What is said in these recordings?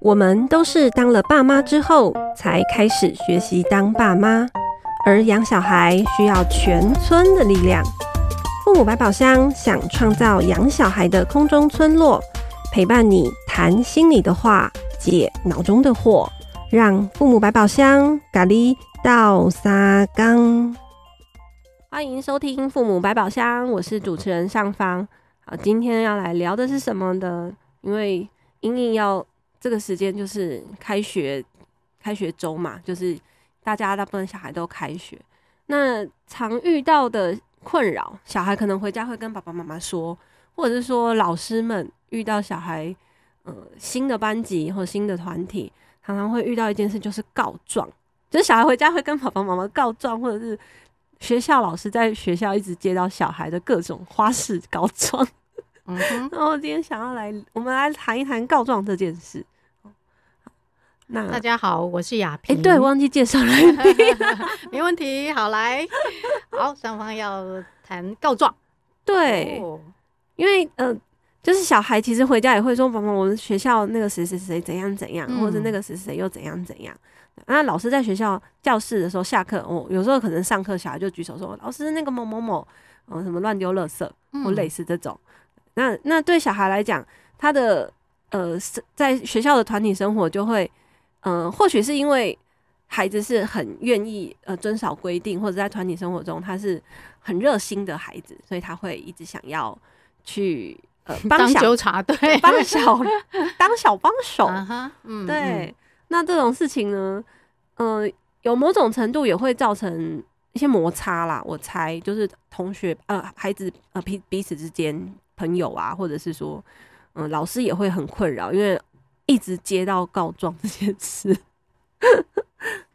我们都是当了爸妈之后才开始学习当爸妈，而养小孩需要全村的力量。父母百宝箱想创造养小孩的空中村落，陪伴你谈心里的话，解脑中的惑，让父母百宝箱咖喱到沙缸。欢迎收听父母百宝箱，我是主持人上方。好，今天要来聊的是什么呢？因为英英要。这个时间就是开学，开学周嘛，就是大家大部分小孩都开学。那常遇到的困扰，小孩可能回家会跟爸爸妈妈说，或者是说老师们遇到小孩，呃，新的班级或新的团体，常常会遇到一件事，就是告状。就是小孩回家会跟爸爸妈妈告状，或者是学校老师在学校一直接到小孩的各种花式告状。嗯哼，然后今天想要来，我们来谈一谈告状这件事。那大家好，我是雅萍。哎、欸，对，忘记介绍了，没问题。好，来，好，双方要谈告状。对，哦、因为呃，就是小孩其实回家也会说：“妈妈，我们学校那个谁谁谁怎样怎样，嗯、或者那个谁谁又怎样怎样。”那老师在学校教室的时候下课，哦，有时候可能上课小孩就举手说：“老师，那个某某某，嗯，什么乱丢垃圾，或类似这种。嗯”那那对小孩来讲，他的呃，在学校的团体生活就会。嗯、呃，或许是因为孩子是很愿意呃遵守规定，或者在团体生活中他是很热心的孩子，所以他会一直想要去呃帮小纠察队，帮小当 小帮手。Uh 嗯，对。嗯、那这种事情呢，嗯、呃，有某种程度也会造成一些摩擦啦。我猜就是同学呃孩子呃彼彼此之间朋友啊，或者是说嗯、呃、老师也会很困扰，因为。一直接到告状这件事，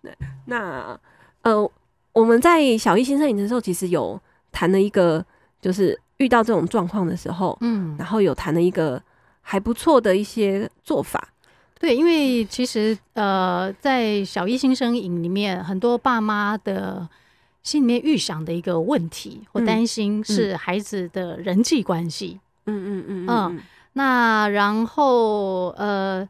对，那呃，我们在小一新生营的时候，其实有谈了一个，就是遇到这种状况的时候，嗯，然后有谈了一个还不错的一些做法。对，因为其实呃，在小一新生营里面，很多爸妈的心里面预想的一个问题或担心是孩子的人际关系。嗯嗯嗯嗯。嗯那然后呃，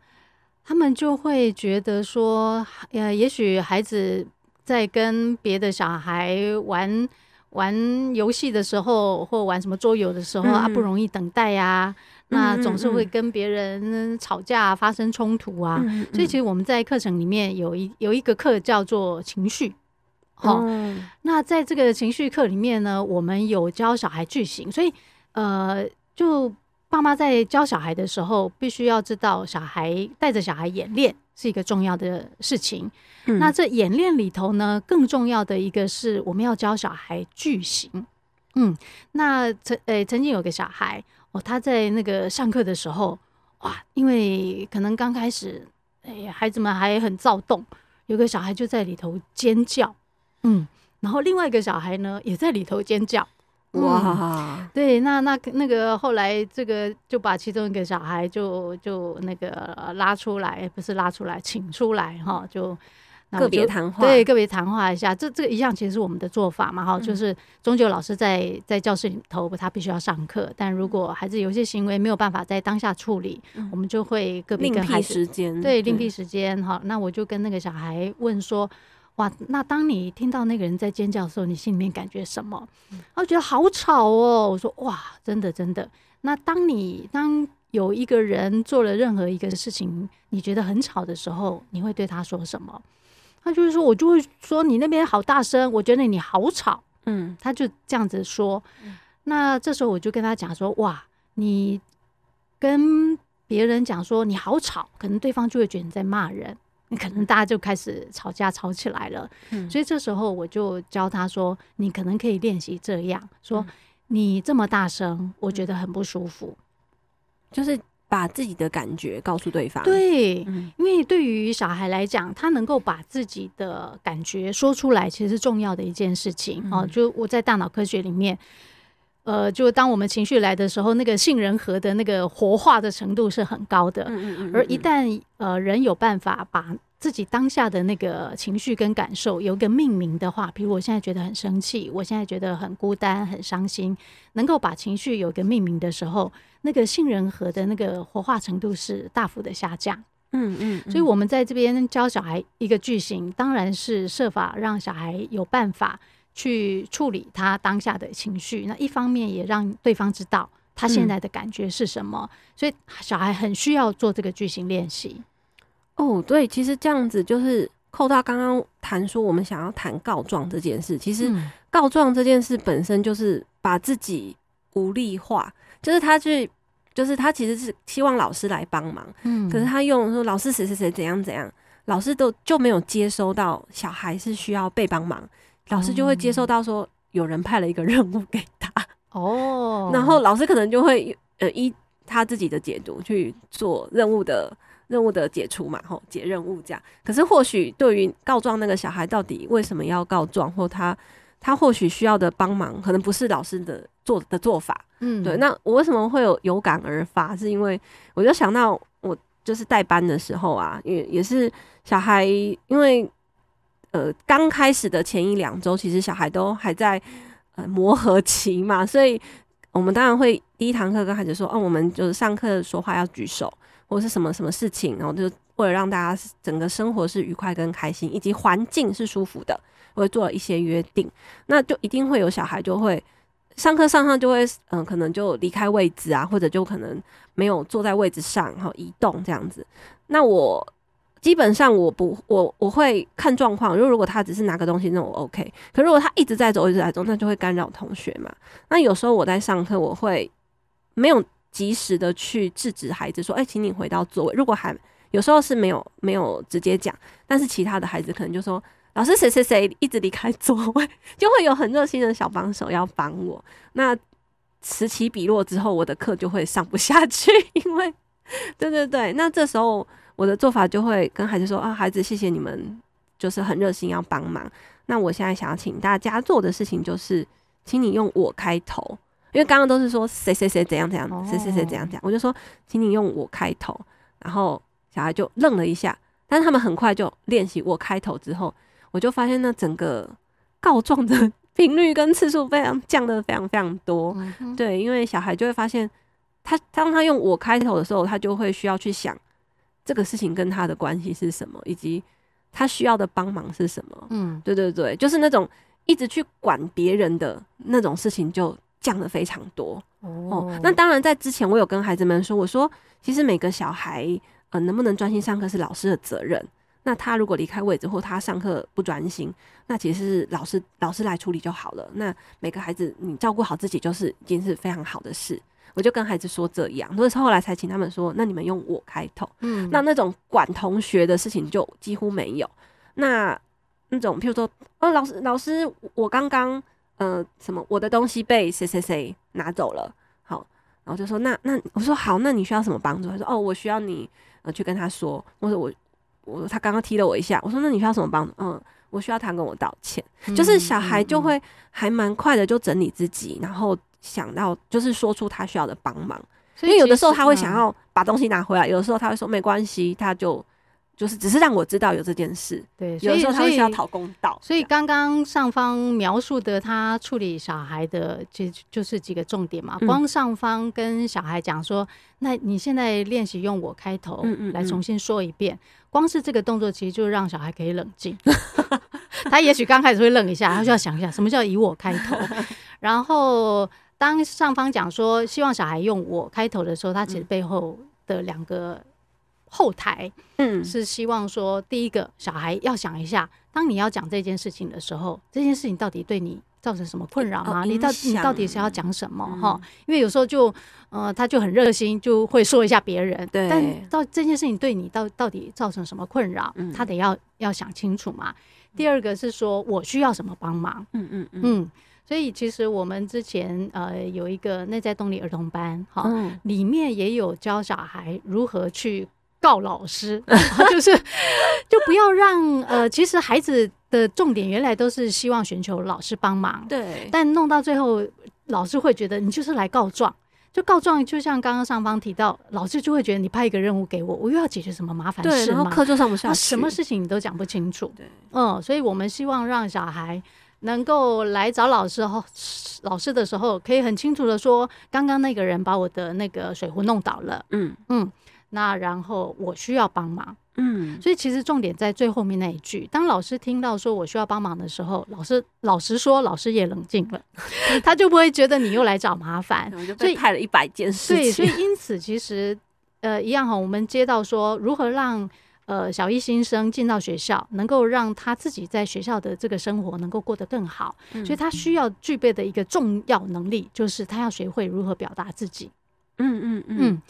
他们就会觉得说，呃，也许孩子在跟别的小孩玩玩游戏的时候，或玩什么桌游的时候、嗯、啊，不容易等待呀、那总是会跟别人吵架、发生冲突啊。嗯、所以其实我们在课程里面有一有一个课叫做情绪，好、嗯哦，那在这个情绪课里面呢，我们有教小孩句型，所以呃就。爸妈在教小孩的时候，必须要知道，小孩带着小孩演练是一个重要的事情。嗯、那这演练里头呢，更重要的一个是我们要教小孩句型。嗯，那曾诶、欸、曾经有个小孩哦，他在那个上课的时候，哇，因为可能刚开始，哎、欸，孩子们还很躁动，有个小孩就在里头尖叫，嗯，然后另外一个小孩呢，也在里头尖叫。哇，嗯、对，那那那个后来这个就把其中一个小孩就就那个拉出来，不是拉出来，请出来哈，就个别谈话，对，个别谈话一下。这这个一样其实是我们的做法嘛，哈，就是终究老师在在教室里头，他必须要上课，但如果孩子有些行为没有办法在当下处理，嗯、我们就会个别跟孩子时间，对，另辟时间哈。那我就跟那个小孩问说。哇，那当你听到那个人在尖叫的时候，你心里面感觉什么？我觉得好吵哦。我说哇，真的真的。那当你当有一个人做了任何一个事情，你觉得很吵的时候，你会对他说什么？他就是说我就会说你那边好大声，我觉得你好吵。嗯，他就这样子说。那这时候我就跟他讲说，哇，你跟别人讲说你好吵，可能对方就会觉得你在骂人。你可能大家就开始吵架吵起来了，嗯、所以这时候我就教他说：“你可能可以练习这样说，你这么大声，我觉得很不舒服。”就是把自己的感觉告诉对方。对，嗯、因为对于小孩来讲，他能够把自己的感觉说出来，其实是重要的一件事情。哦、嗯，就我在大脑科学里面，呃，就当我们情绪来的时候，那个杏仁核的那个活化的程度是很高的。嗯嗯嗯嗯，而一旦呃人有办法把自己当下的那个情绪跟感受有一个命名的话，比如我现在觉得很生气，我现在觉得很孤单、很伤心，能够把情绪有一个命名的时候，那个杏仁核的那个活化程度是大幅的下降。嗯嗯，嗯，所以我们在这边教小孩一个句型，当然是设法让小孩有办法去处理他当下的情绪。那一方面也让对方知道他现在的感觉是什么。嗯、所以小孩很需要做这个句型练习。哦，对，其实这样子就是扣到刚刚谈说我们想要谈告状这件事。其实告状这件事本身就是把自己无力化，就是他去。就是他其实是希望老师来帮忙，嗯，可是他用说老师谁谁谁怎样怎样，老师都就没有接收到小孩是需要被帮忙，老师就会接受到说有人派了一个任务给他，哦，然后老师可能就会呃依他自己的解读去做任务的任务的解除嘛，吼解任务这样。可是或许对于告状那个小孩到底为什么要告状，或他他或许需要的帮忙，可能不是老师的做的做法。嗯，对，那我为什么会有有感而发？是因为我就想到我就是代班的时候啊，也也是小孩，因为呃刚开始的前一两周，其实小孩都还在呃磨合期嘛，所以我们当然会第一堂课跟孩子说，哦，我们就是上课说话要举手，或是什么什么事情，然后就为了让大家整个生活是愉快跟开心，以及环境是舒服的，我会做了一些约定，那就一定会有小孩就会。上课上上就会，嗯、可能就离开位置啊，或者就可能没有坐在位置上，然后移动这样子。那我基本上我不，我我会看状况。如果如果他只是拿个东西，那我 OK。可如果他一直在走，一直在走，那就会干扰同学嘛。那有时候我在上课，我会没有及时的去制止孩子说：“哎、请你回到座位。”如果还有时候是没有没有直接讲，但是其他的孩子可能就说。老师谁谁谁一直离开座位，就会有很热心的小帮手要帮我。那此起彼落之后，我的课就会上不下去，因为 对对对，那这时候我的做法就会跟孩子说：“啊，孩子，谢谢你们，就是很热心要帮忙。那我现在想要请大家做的事情就是，请你用我开头，因为刚刚都是说谁谁谁怎样怎样，谁谁谁怎样怎样，我就说，请你用我开头。然后小孩就愣了一下，但是他们很快就练习我开头之后。我就发现，那整个告状的 频率跟次数非常降的非常非常多。嗯、对，因为小孩就会发现，他当他用我开头的时候，他就会需要去想这个事情跟他的关系是什么，以及他需要的帮忙是什么。嗯，对对对，就是那种一直去管别人的那种事情就降得非常多。哦，哦，那当然在之前我有跟孩子们说，我说其实每个小孩呃能不能专心上课是老师的责任。那他如果离开位置，或他上课不专心，那其实是老师老师来处理就好了。那每个孩子你照顾好自己，就是已经是非常好的事。我就跟孩子说这样，所以后来才请他们说，那你们用我开头。嗯，那那种管同学的事情就几乎没有。那那种譬如说，哦，老师老师，我刚刚呃什么，我的东西被谁谁谁拿走了，好，然后就说那那我说好，那你需要什么帮助？他说哦，我需要你呃去跟他说，或者我。我他刚刚踢了我一下，我说那你需要什么帮助？嗯，我需要他跟我道歉。嗯、就是小孩就会还蛮快的就整理自己，然后想到就是说出他需要的帮忙。所以因为有的时候他会想要把东西拿回来，有的时候他会说没关系，他就。就是只是让我知道有这件事，对，有时候他会需要讨公道。所以刚刚上方描述的他处理小孩的，就就是几个重点嘛。光上方跟小孩讲说，那你现在练习用我开头，来重新说一遍。光是这个动作，其实就让小孩可以冷静。他也许刚开始会愣一下，他就要想一下什么叫以我开头。然后当上方讲说希望小孩用我开头的时候，他其实背后的两个。后台，嗯，是希望说，第一个小孩要想一下，当你要讲这件事情的时候，这件事情到底对你造成什么困扰吗？你到你到底是要讲什么？哈，因为有时候就，呃，他就很热心，就会说一下别人，对，但到这件事情对你到到底造成什么困扰，他得要要想清楚嘛。第二个是说我需要什么帮忙，嗯嗯嗯，所以其实我们之前呃有一个内在动力儿童班，哈，里面也有教小孩如何去。告老师，就是就不要让呃，其实孩子的重点原来都是希望寻求老师帮忙，对，但弄到最后，老师会觉得你就是来告状，就告状，就像刚刚上方提到，老师就会觉得你派一个任务给我，我又要解决什么麻烦事，然后课就上不下去，什么事情你都讲不清楚。对，嗯，所以我们希望让小孩能够来找老师后，老师的时候可以很清楚的说，刚刚那个人把我的那个水壶弄倒了，嗯嗯，那然后我需要帮忙。嗯，所以其实重点在最后面那一句。当老师听到说我需要帮忙的时候，老师老实说，老师也冷静了，他就不会觉得你又来找麻烦。所以派了一百件事情。对，所以因此其实呃一样哈，我们接到说如何让呃小一新生进到学校，能够让他自己在学校的这个生活能够过得更好。所以他需要具备的一个重要能力，就是他要学会如何表达自己。嗯嗯嗯。嗯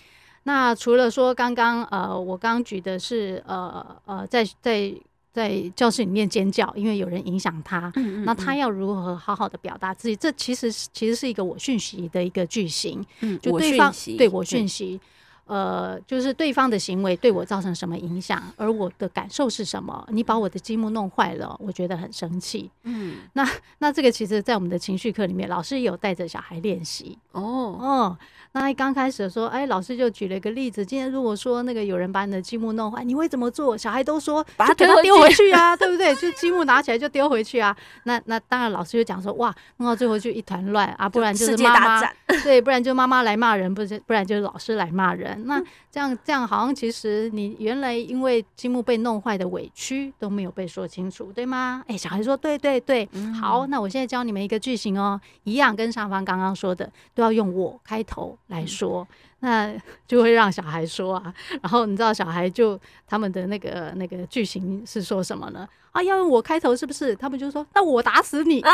那除了说刚刚呃，我刚刚举的是呃呃，在在在教室里面尖叫，因为有人影响他，嗯嗯嗯，那他要如何好好的表达自己？这其实其实是一个我讯息的一个句型，嗯，就对方对我讯息。呃，就是对方的行为对我造成什么影响，而我的感受是什么？你把我的积木弄坏了，我觉得很生气。嗯，那那这个其实，在我们的情绪课里面，老师也有带着小孩练习。哦哦，那刚开始的时候，哎，老师就举了一个例子：今天如果说那个有人把你的积木弄坏，你会怎么做？小孩都说把它丢回去啊，对不对？就积木拿起来就丢回去啊。那那当然，老师就讲说，哇，弄到最后就一团乱啊，不然就是妈妈 对，不然就妈妈来骂人，不是，不然就是老师来骂人。那这样这样好像其实你原来因为积木被弄坏的委屈都没有被说清楚，对吗？哎，小孩说对对对，好，那我现在教你们一个句型哦，一样跟上方刚刚说的都要用我开头来说，那就会让小孩说啊。然后你知道小孩就他们的那个那个句型是说什么呢？啊，要用我开头是不是？他们就说那我打死你啊，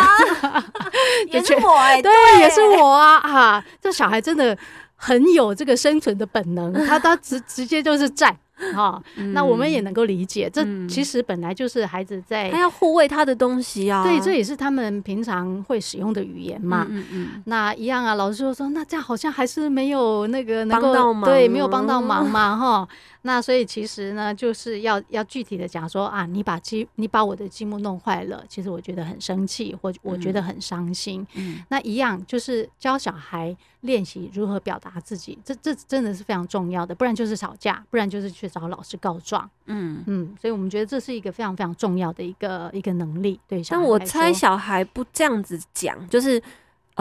也是我哎，对，也是我啊啊，这小孩真的。很有这个生存的本能，他他直直接就是战。哈，那我们也能够理解，这其实本来就是孩子在他要护卫他的东西啊，对，这也是他们平常会使用的语言嘛。嗯嗯，那一样啊，老师就说，那这样好像还是没有那个能够对，没有帮到忙嘛，哈。那所以其实呢，就是要要具体的讲说啊，你把积你把我的积木弄坏了，其实我觉得很生气，或我觉得很伤心。嗯，那一样就是教小孩练习如何表达自己，这这真的是非常重要的，不然就是吵架，不然就是去。找老师告状，嗯嗯，所以我们觉得这是一个非常非常重要的一个一个能力。对，但我猜小孩不这样子讲，就是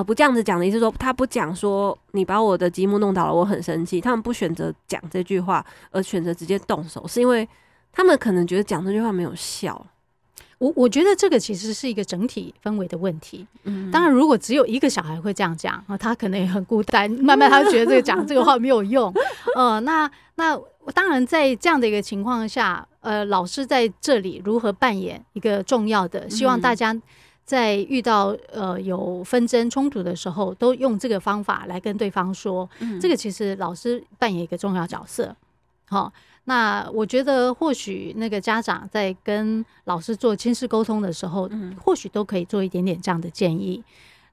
呃不这样子讲的意思，说他不讲说你把我的积木弄倒了，我很生气。他们不选择讲这句话，而选择直接动手，是因为他们可能觉得讲这句话没有效。我我觉得这个其实是一个整体氛围的问题。嗯，当然，如果只有一个小孩会这样讲啊，他可能也很孤单，慢慢他就觉得这个讲这个话没有用。呃，那那当然，在这样的一个情况下，呃，老师在这里如何扮演一个重要的？希望大家在遇到呃有纷争冲突的时候，都用这个方法来跟对方说。嗯，这个其实老师扮演一个重要角色。好。那我觉得，或许那个家长在跟老师做亲子沟通的时候，嗯，或许都可以做一点点这样的建议。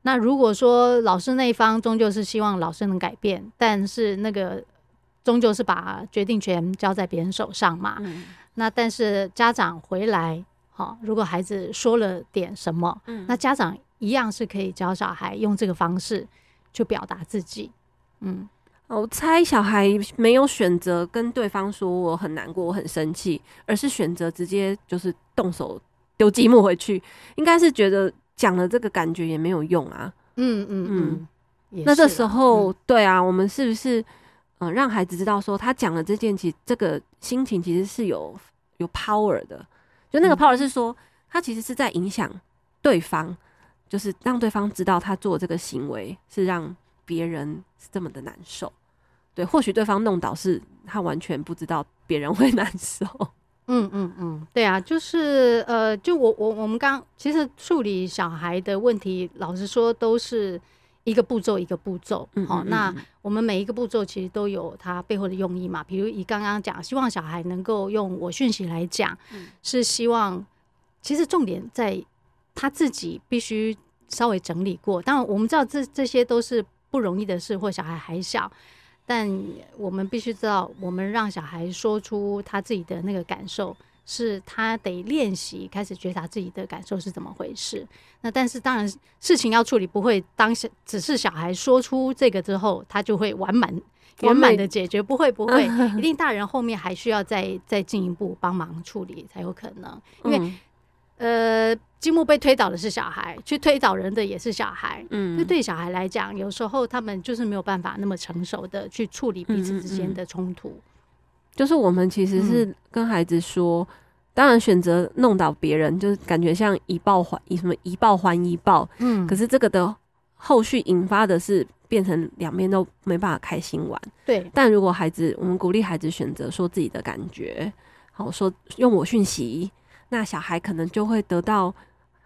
那如果说老师那一方终究是希望老师能改变，但是那个终究是把决定权交在别人手上嘛。嗯，那但是家长回来，好，如果孩子说了点什么，嗯，那家长一样是可以教小孩用这个方式去表达自己，嗯。我猜小孩没有选择跟对方说我很难过，我很生气，而是选择直接就是动手丢积木回去，应该是觉得讲了这个感觉也没有用啊。嗯嗯嗯。那这时候，对啊，我们是不是嗯让孩子知道说他讲了这件其这个心情其实是有有 power 的，就那个 power 是说他其实是在影响对方，就是让对方知道他做这个行为是让。别人是这么的难受，对，或许对方弄倒是他完全不知道别人会难受。嗯嗯嗯，对啊，就是呃，就我我我们刚其实处理小孩的问题，老实说都是一个步骤一个步骤。嗯，嗯，嗯，哦，那我们每一个步骤其实都有它背后的用意嘛。比如以刚刚讲，希望小孩能够用我讯息来讲，嗯，是希望其实重点在他自己必须稍微整理过。当然，我们知道这这些都是。不容易的事，或小孩还小，但我们必须知道，我们让小孩说出他自己的那个感受是他得练习开始觉察自己的感受是怎么回事。那但是当然事情要处理，不会当下只是小孩说出这个之后，他就会完满圆满的解决，不会不会，一定大人后面还需要再再进一步帮忙处理才有可能。因为、嗯、呃，积木被推倒的是小孩，去推倒人的也是小孩。嗯，就对小孩来讲，有时候他们就是没有办法那么成熟的去处理彼此之间的冲突。嗯嗯就是我们其实是跟孩子说，嗯、当然选择弄倒别人，就是感觉像以报还以什么以报还以报，嗯，可是这个的后续引发的是变成两边都没办法开心玩，对。但如果孩子，我们鼓励孩子选择说自己的感觉，好说用我讯息，那小孩可能就会得到。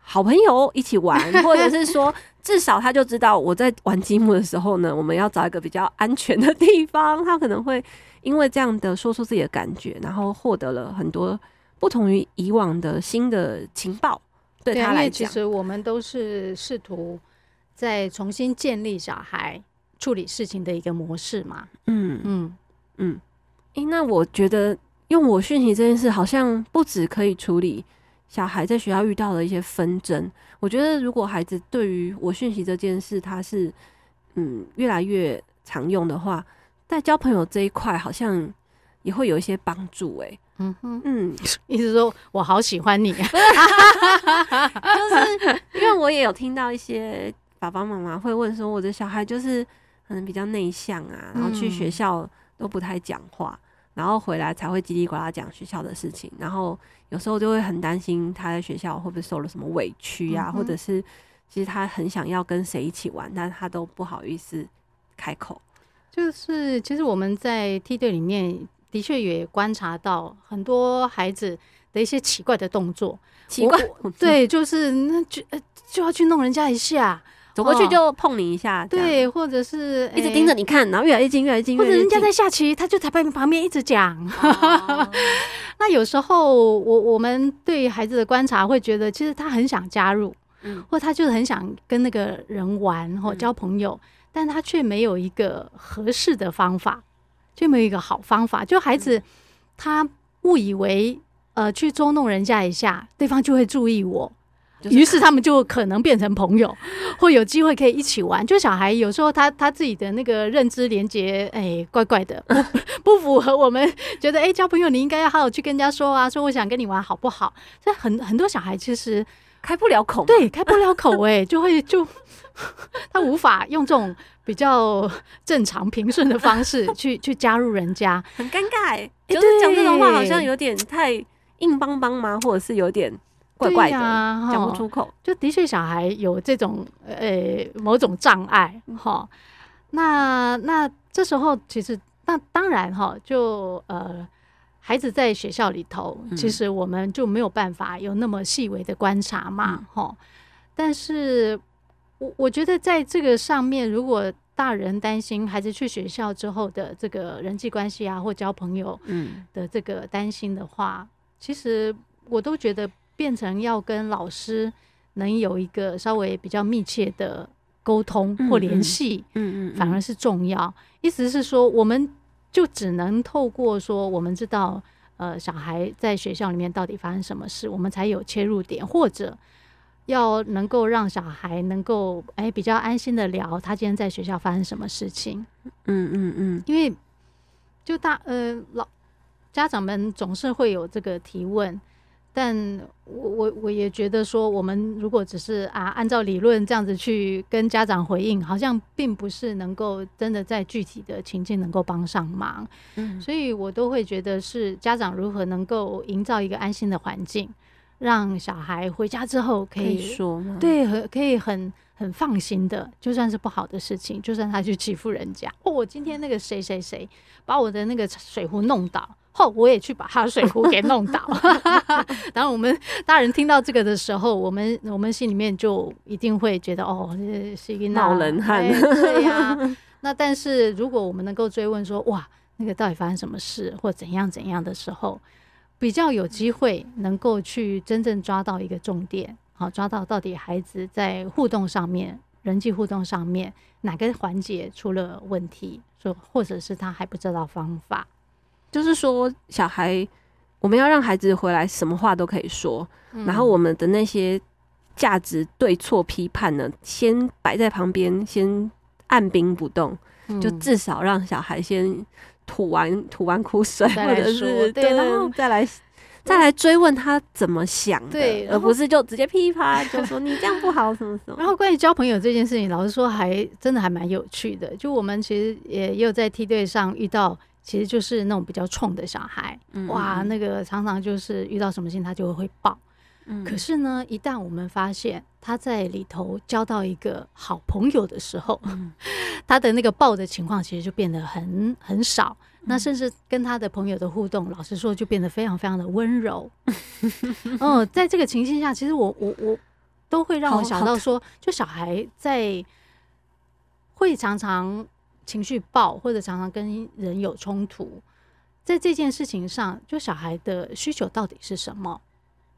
好朋友一起玩，或者是说，至少他就知道我在玩积木的时候呢，我们要找一个比较安全的地方。他可能会因为这样的说出自己的感觉，然后获得了很多不同于以往的新的情报。对他来讲，其实我们都是试图再重新建立小孩处理事情的一个模式嘛。嗯嗯嗯。诶，那我觉得用我讯息这件事，好像不止可以处理。小孩在学校遇到的一些纷争，我觉得如果孩子对于我讯息这件事，他是嗯越来越常用的话，在交朋友这一块好像也会有一些帮助。哎，嗯哼，嗯，意思说我好喜欢你，就是因为我也有听到一些爸爸妈妈会问说，我的小孩就是可能比较内向啊，然后去学校都不太讲话。然后回来才会叽里呱啦讲学校的事情，然后有时候就会很担心他在学校会不会受了什么委屈啊，嗯、或者是其实他很想要跟谁一起玩，但他都不好意思开口。就是其实我们在梯队里面的确也观察到很多孩子的一些奇怪的动作，奇怪，对，就是那就就要去弄人家一下。走过去就碰你一下，对，或者是一直盯着你看，然后越来越近，越来越近，或者人家在下棋，他就在旁旁边一直讲。那有时候我我们对孩子的观察会觉得，其实他很想加入，嗯，或他就是很想跟那个人玩或交朋友，但他却没有一个合适的方法，就没有一个好方法。就孩子他误以为，呃，去捉弄人家一下，对方就会注意我。于是他们就可能变成朋友，或有机会可以一起玩。就小孩有时候他他自己的那个认知连接，哎、欸，怪怪的，不，不符合我们觉得，哎、欸，交朋友你应该要好好去跟人家说啊，说我想跟你玩，好不好？所以很很多小孩其实开不了口，对，开不了口、欸，哎，就会就 他无法用这种比较正常平顺的方式 去去加入人家，很尴尬、欸。就是讲这种话好像有点太硬邦邦吗？或者是有点。怪怪的，讲不出口，就的确小孩有这种呃、欸、某种障碍哈。那那这时候其实那当然哈，就呃孩子在学校里头，其实我们就没有办法有那么细微的观察嘛哈。嗯、但是我我觉得在这个上面，如果大人担心孩子去学校之后的这个人际关系啊，或交朋友嗯的这个担心的话，嗯、其实我都觉得。变成要跟老师能有一个稍微比较密切的沟通或联系，嗯嗯，反而是重要。意思是说，我们就只能透过说，我们知道，呃，小孩在学校里面到底发生什么事，我们才有切入点，或者要能够让小孩能够哎比较安心的聊他今天在学校发生什么事情。嗯嗯嗯，因为就大呃老家长们总是会有这个提问。但我我我也觉得说，我们如果只是啊按照理论这样子去跟家长回应，好像并不是能够真的在具体的情境能够帮上忙。嗯，所以我都会觉得是家长如何能够营造一个安心的环境，让小孩回家之后可以，说吗？对，很可以很很放心的，就算是不好的事情，就算他去欺负人家，哦，我今天那个谁谁谁把我的那个水壶弄倒。后我也去把他的水壶给弄倒。然后，我们大人听到这个的时候，我们我们心里面就一定会觉得，哦，这是一个闹人汉。对呀。那但是如果我们能够追问说，哇，那个到底发生什么事，或怎样怎样的时候，比较有机会能够去真正抓到一个重点，好，抓到到底孩子在互动上面、人际互动上面哪个环节出了问题，说或者是他还不知道方法。就是说，小孩我们要让孩子回来，什么话都可以说，嗯、然后我们的那些价值对错批判呢，先摆在旁边，先按兵不动，嗯、就至少让小孩先吐完吐完苦水，或者是对，然后再来再来追问他怎么想的，对，而不是就直接噼啪就说你这样不好什么什么。然后关于交朋友这件事情，老实说还真的还蛮有趣的。就我们其实也也有在梯队上遇到。其实就是那种比较冲的小孩，嗯、哇，那个常常就是遇到什么事情他就会会爆。嗯、可是呢，一旦我们发现他在里头交到一个好朋友的时候，嗯、他的那个爆的情况其实就变得很很少。嗯、那甚至跟他的朋友的互动，老实说就变得非常非常的温柔。嗯，在这个情境下，其实我我我都会让我想到说，就小孩在会常常。情绪爆，或者常常跟人有冲突，在这件事情上，就小孩的需求到底是什么？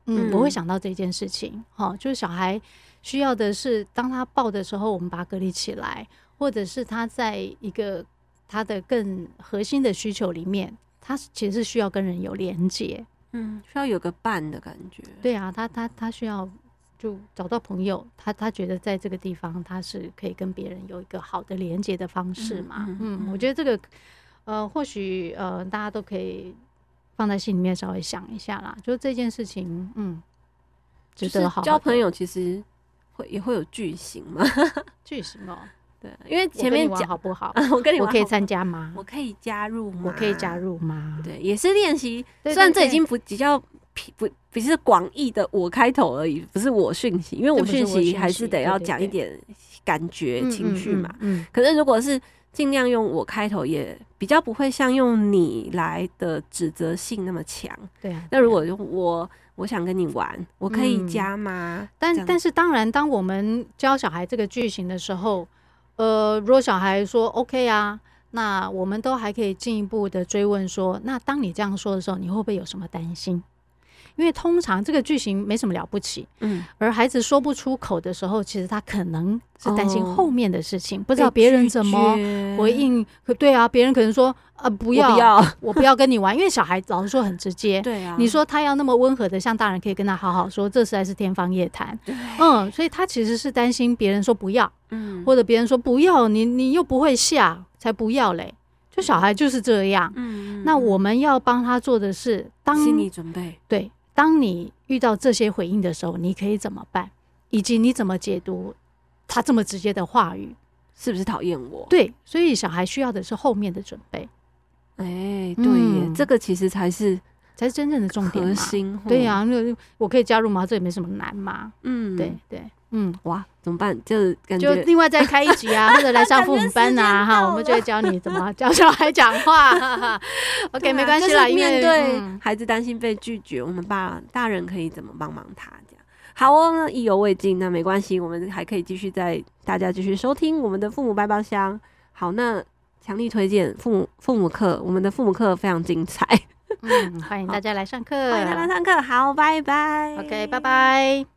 嗯，嗯，我会想到这件事情。哈，就是小孩需要的是，当他爆的时候，我们把他隔离起来，或者是他在一个他的更核心的需求里面，他其实是需要跟人有连接，嗯，需要有个伴的感觉。对啊，他他他需要。就找到朋友，他他觉得在这个地方他是可以跟别人有一个好的连接的方式嘛。嗯，嗯，嗯，我觉得这个呃，或许呃，大家都可以放在心里面稍微想一下啦。就这件事情，嗯，值得好，好交朋友，其实会也会有句型嘛。句型哦，对，因为前面讲好不好？我跟你我可以参加吗？我可以加入吗？我可以加入吗？对，也是练习。虽然这已经不比较。不不是广义的我开头而已，不是我讯息，因为我讯息还是得要讲一点感觉情绪嘛。嗯，可是如果是尽量用我开头，也比较不会像用你来的指责性那么强。对啊。那如果用我，我想跟你玩，我可以加吗？嗯、但但是当然，当我们教小孩这个句型的时候，呃，如果小孩说 OK 啊，那我们都还可以进一步的追问说，那当你这样说的时候，你会不会有什么担心？因为通常这个句型没什么了不起，嗯，而孩子说不出口的时候，其实他可能是担心后面的事情，不知道别人怎么回应。对啊，别人可能说啊，不要，不要，我不要跟你玩。因为小孩老实说很直接，对啊，你说他要那么温和的，像大人可以跟他好好说，这实在是天方夜谭。嗯，所以他其实是担心别人说不要，嗯，或者别人说不要，你你又不会下，才不要嘞。就小孩就是这样，嗯，那我们要帮他做的是当心理准备，对。当你遇到这些回应的时候，你可以怎么办？以及你怎么解读他这么直接的话语？是不是讨厌我？对，所以小孩需要的是后面的准备。哎、欸，对耶，嗯、这个其实才是才是真正的重点核心。对呀、啊，那我可以加入吗？这也没什么难嘛。嗯，对对。嗯，哇，怎么办？就是感觉就另外再开一集啊，或者来上父母班啊，哈，我们就会教你怎么教小孩讲话。OK，、啊、没关系啦，因为面对孩子担心被拒绝，嗯、我们爸大人可以怎么帮忙他？这样好哦，那意犹未尽，那没关系，我们还可以继续在大家继续收听我们的父母百宝箱。好，那强力推荐父母父母课，我们的父母课非常精彩。嗯，欢迎大家来上课，欢迎大家来上课。好，拜拜。OK，拜拜。